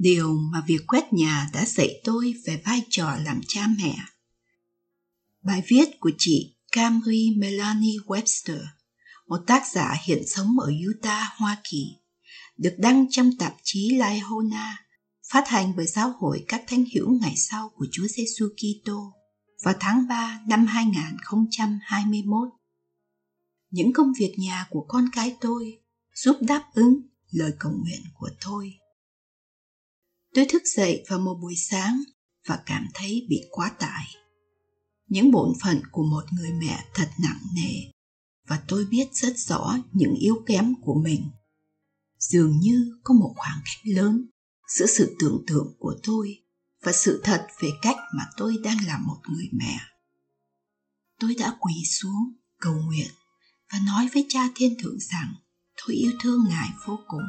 Điều mà việc quét nhà đã dạy tôi về vai trò làm cha mẹ. Bài viết của chị Camry Melanie Webster, một tác giả hiện sống ở Utah, Hoa Kỳ, được đăng trong tạp chí Laihona, phát hành bởi Giáo hội các thánh hữu ngày sau của Chúa Giêsu Kitô vào tháng 3 năm 2021. Những công việc nhà của con cái tôi giúp đáp ứng lời cầu nguyện của tôi Tôi thức dậy vào một buổi sáng và cảm thấy bị quá tải. Những bổn phận của một người mẹ thật nặng nề và tôi biết rất rõ những yếu kém của mình. Dường như có một khoảng cách lớn giữa sự tưởng tượng của tôi và sự thật về cách mà tôi đang là một người mẹ. Tôi đã quỳ xuống, cầu nguyện và nói với cha thiên thượng rằng, tôi yêu thương ngài vô cùng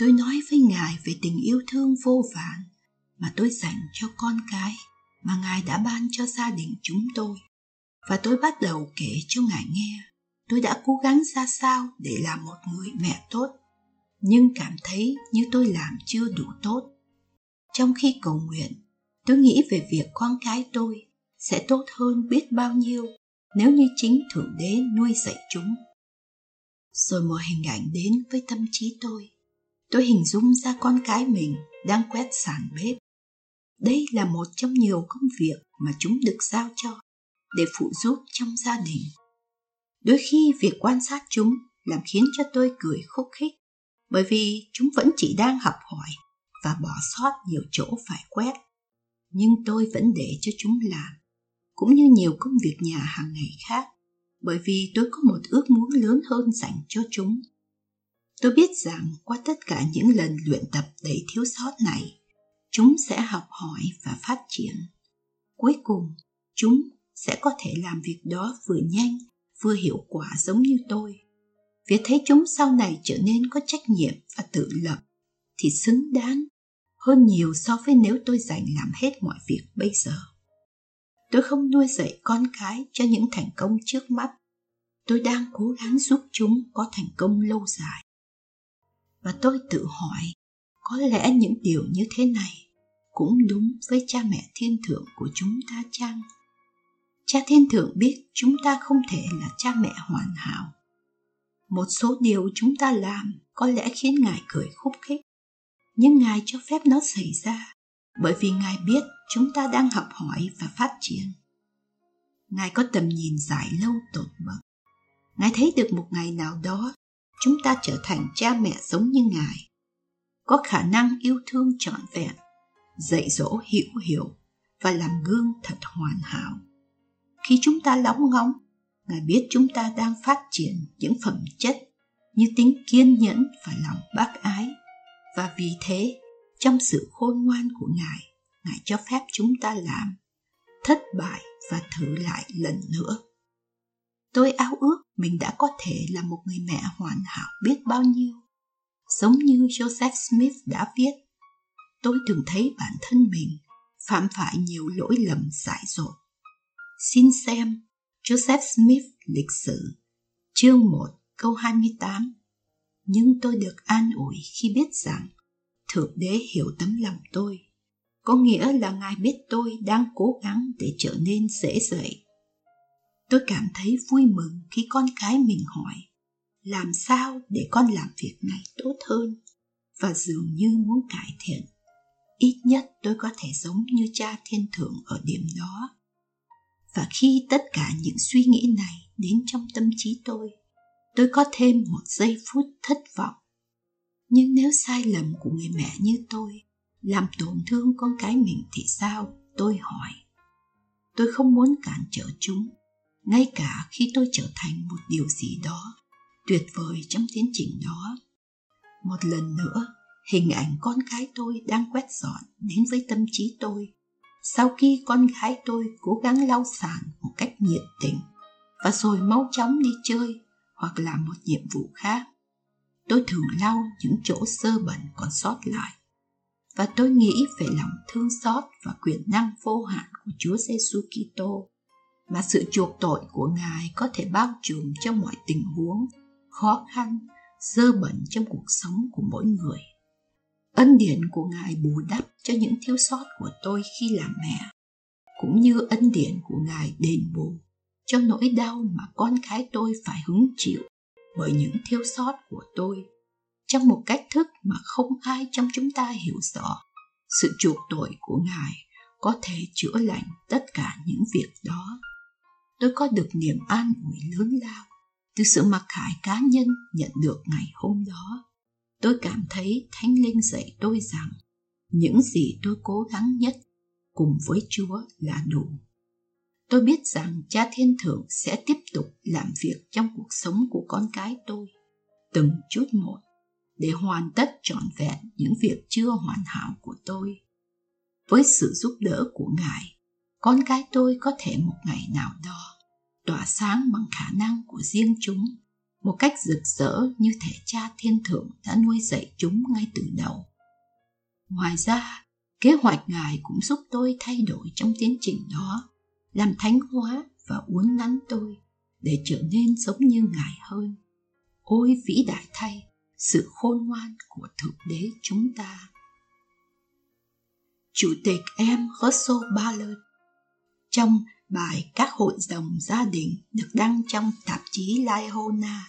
tôi nói với ngài về tình yêu thương vô vàn mà tôi dành cho con cái mà ngài đã ban cho gia đình chúng tôi. Và tôi bắt đầu kể cho ngài nghe. Tôi đã cố gắng ra sao để làm một người mẹ tốt, nhưng cảm thấy như tôi làm chưa đủ tốt. Trong khi cầu nguyện, tôi nghĩ về việc con cái tôi sẽ tốt hơn biết bao nhiêu nếu như chính thượng đế nuôi dạy chúng. Rồi một hình ảnh đến với tâm trí tôi tôi hình dung ra con cái mình đang quét sàn bếp. Đây là một trong nhiều công việc mà chúng được giao cho để phụ giúp trong gia đình. Đôi khi việc quan sát chúng làm khiến cho tôi cười khúc khích, bởi vì chúng vẫn chỉ đang học hỏi và bỏ sót nhiều chỗ phải quét. Nhưng tôi vẫn để cho chúng làm, cũng như nhiều công việc nhà hàng ngày khác, bởi vì tôi có một ước muốn lớn hơn dành cho chúng. Tôi biết rằng qua tất cả những lần luyện tập đầy thiếu sót này, chúng sẽ học hỏi và phát triển. Cuối cùng, chúng sẽ có thể làm việc đó vừa nhanh, vừa hiệu quả giống như tôi. Việc thấy chúng sau này trở nên có trách nhiệm và tự lập thì xứng đáng hơn nhiều so với nếu tôi dành làm hết mọi việc bây giờ. Tôi không nuôi dạy con cái cho những thành công trước mắt. Tôi đang cố gắng giúp chúng có thành công lâu dài và tôi tự hỏi, có lẽ những điều như thế này cũng đúng với cha mẹ thiên thượng của chúng ta chăng? Cha thiên thượng biết chúng ta không thể là cha mẹ hoàn hảo. Một số điều chúng ta làm có lẽ khiến ngài cười khúc khích. Nhưng ngài cho phép nó xảy ra bởi vì ngài biết chúng ta đang học hỏi và phát triển. Ngài có tầm nhìn dài lâu tột bậc. Ngài thấy được một ngày nào đó chúng ta trở thành cha mẹ giống như ngài. Có khả năng yêu thương trọn vẹn, dạy dỗ hữu hiểu và làm gương thật hoàn hảo. Khi chúng ta lóng ngóng, ngài biết chúng ta đang phát triển những phẩm chất như tính kiên nhẫn và lòng bác ái. Và vì thế, trong sự khôn ngoan của ngài ngài cho phép chúng ta làm thất bại và thử lại lần nữa tôi ao ước mình đã có thể là một người mẹ hoàn hảo biết bao nhiêu. Giống như joseph smith đã viết, tôi thường thấy bản thân mình phạm phải nhiều lỗi lầm dại dột. Xin xem joseph smith lịch sử, chương 1 câu 28 nhưng tôi được an ủi khi biết rằng thượng đế hiểu tấm lòng tôi. Có nghĩa là ngài biết tôi đang cố gắng để trở nên dễ dậy tôi cảm thấy vui mừng khi con cái mình hỏi, làm sao để con làm việc này tốt hơn? Và dường như muốn cải thiện. Ít nhất tôi có thể giống như cha thiên thượng ở điểm đó. Và khi tất cả những suy nghĩ này đến trong tâm trí tôi tôi có thêm một giây phút thất vọng. Nhưng nếu sai lầm của người mẹ như tôi làm tổn thương con cái mình thì sao? Tôi hỏi. Tôi không muốn cản trở chúng ngay cả khi tôi trở thành một điều gì đó tuyệt vời trong tiến trình đó. Một lần nữa, hình ảnh con gái tôi đang quét dọn đến với tâm trí tôi. Sau khi con gái tôi cố gắng lau sàn một cách nhiệt tình và rồi mau chóng đi chơi hoặc làm một nhiệm vụ khác, tôi thường lau những chỗ sơ bẩn còn sót lại. Và tôi nghĩ về lòng thương xót và quyền năng vô hạn của Chúa Giêsu Kitô mà sự chuộc tội của Ngài có thể bao trùm trong mọi tình huống, khó khăn, dơ bẩn trong cuộc sống của mỗi người. Ân điển của Ngài bù đắp cho những thiếu sót của tôi khi làm mẹ, cũng như ân điển của Ngài đền bù cho nỗi đau mà con cái tôi phải hứng chịu bởi những thiếu sót của tôi trong một cách thức mà không ai trong chúng ta hiểu rõ sự chuộc tội của ngài có thể chữa lành tất cả những việc đó tôi có được niềm an ủi lớn lao từ sự mặc khải cá nhân nhận được ngày hôm đó. Tôi cảm thấy thánh linh dạy tôi rằng những gì tôi cố gắng nhất cùng với chúa là đủ. Tôi biết rằng cha thiên thượng sẽ tiếp tục làm việc trong cuộc sống của con cái tôi từng chút một để hoàn tất trọn vẹn những việc chưa hoàn hảo của tôi. Với sự giúp đỡ của ngài con cái tôi có thể một ngày nào đó tỏa sáng bằng khả năng của riêng chúng, một cách rực rỡ như thể cha thiên thượng đã nuôi dạy chúng ngay từ đầu. Ngoài ra, kế hoạch ngài cũng giúp tôi thay đổi trong tiến trình đó, làm thánh hóa và uốn nắn tôi để trở nên giống như ngài hơn. Ôi vĩ đại thay, sự khôn ngoan của thượng đế chúng ta. Chủ tịch em Russell Ballard trong bài các hội đồng gia đình được đăng trong tạp chí Laihona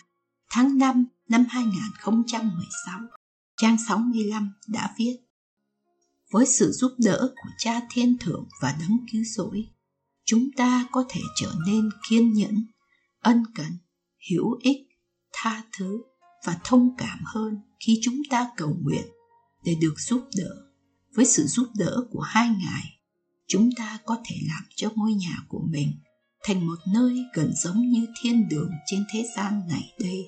tháng 5 năm 2016, trang 65 đã viết Với sự giúp đỡ của cha thiên thượng và đấng cứu rỗi, chúng ta có thể trở nên kiên nhẫn, ân cần, hữu ích, tha thứ và thông cảm hơn khi chúng ta cầu nguyện để được giúp đỡ. Với sự giúp đỡ của hai ngài, chúng ta có thể làm cho ngôi nhà của mình thành một nơi gần giống như thiên đường trên thế gian này đây.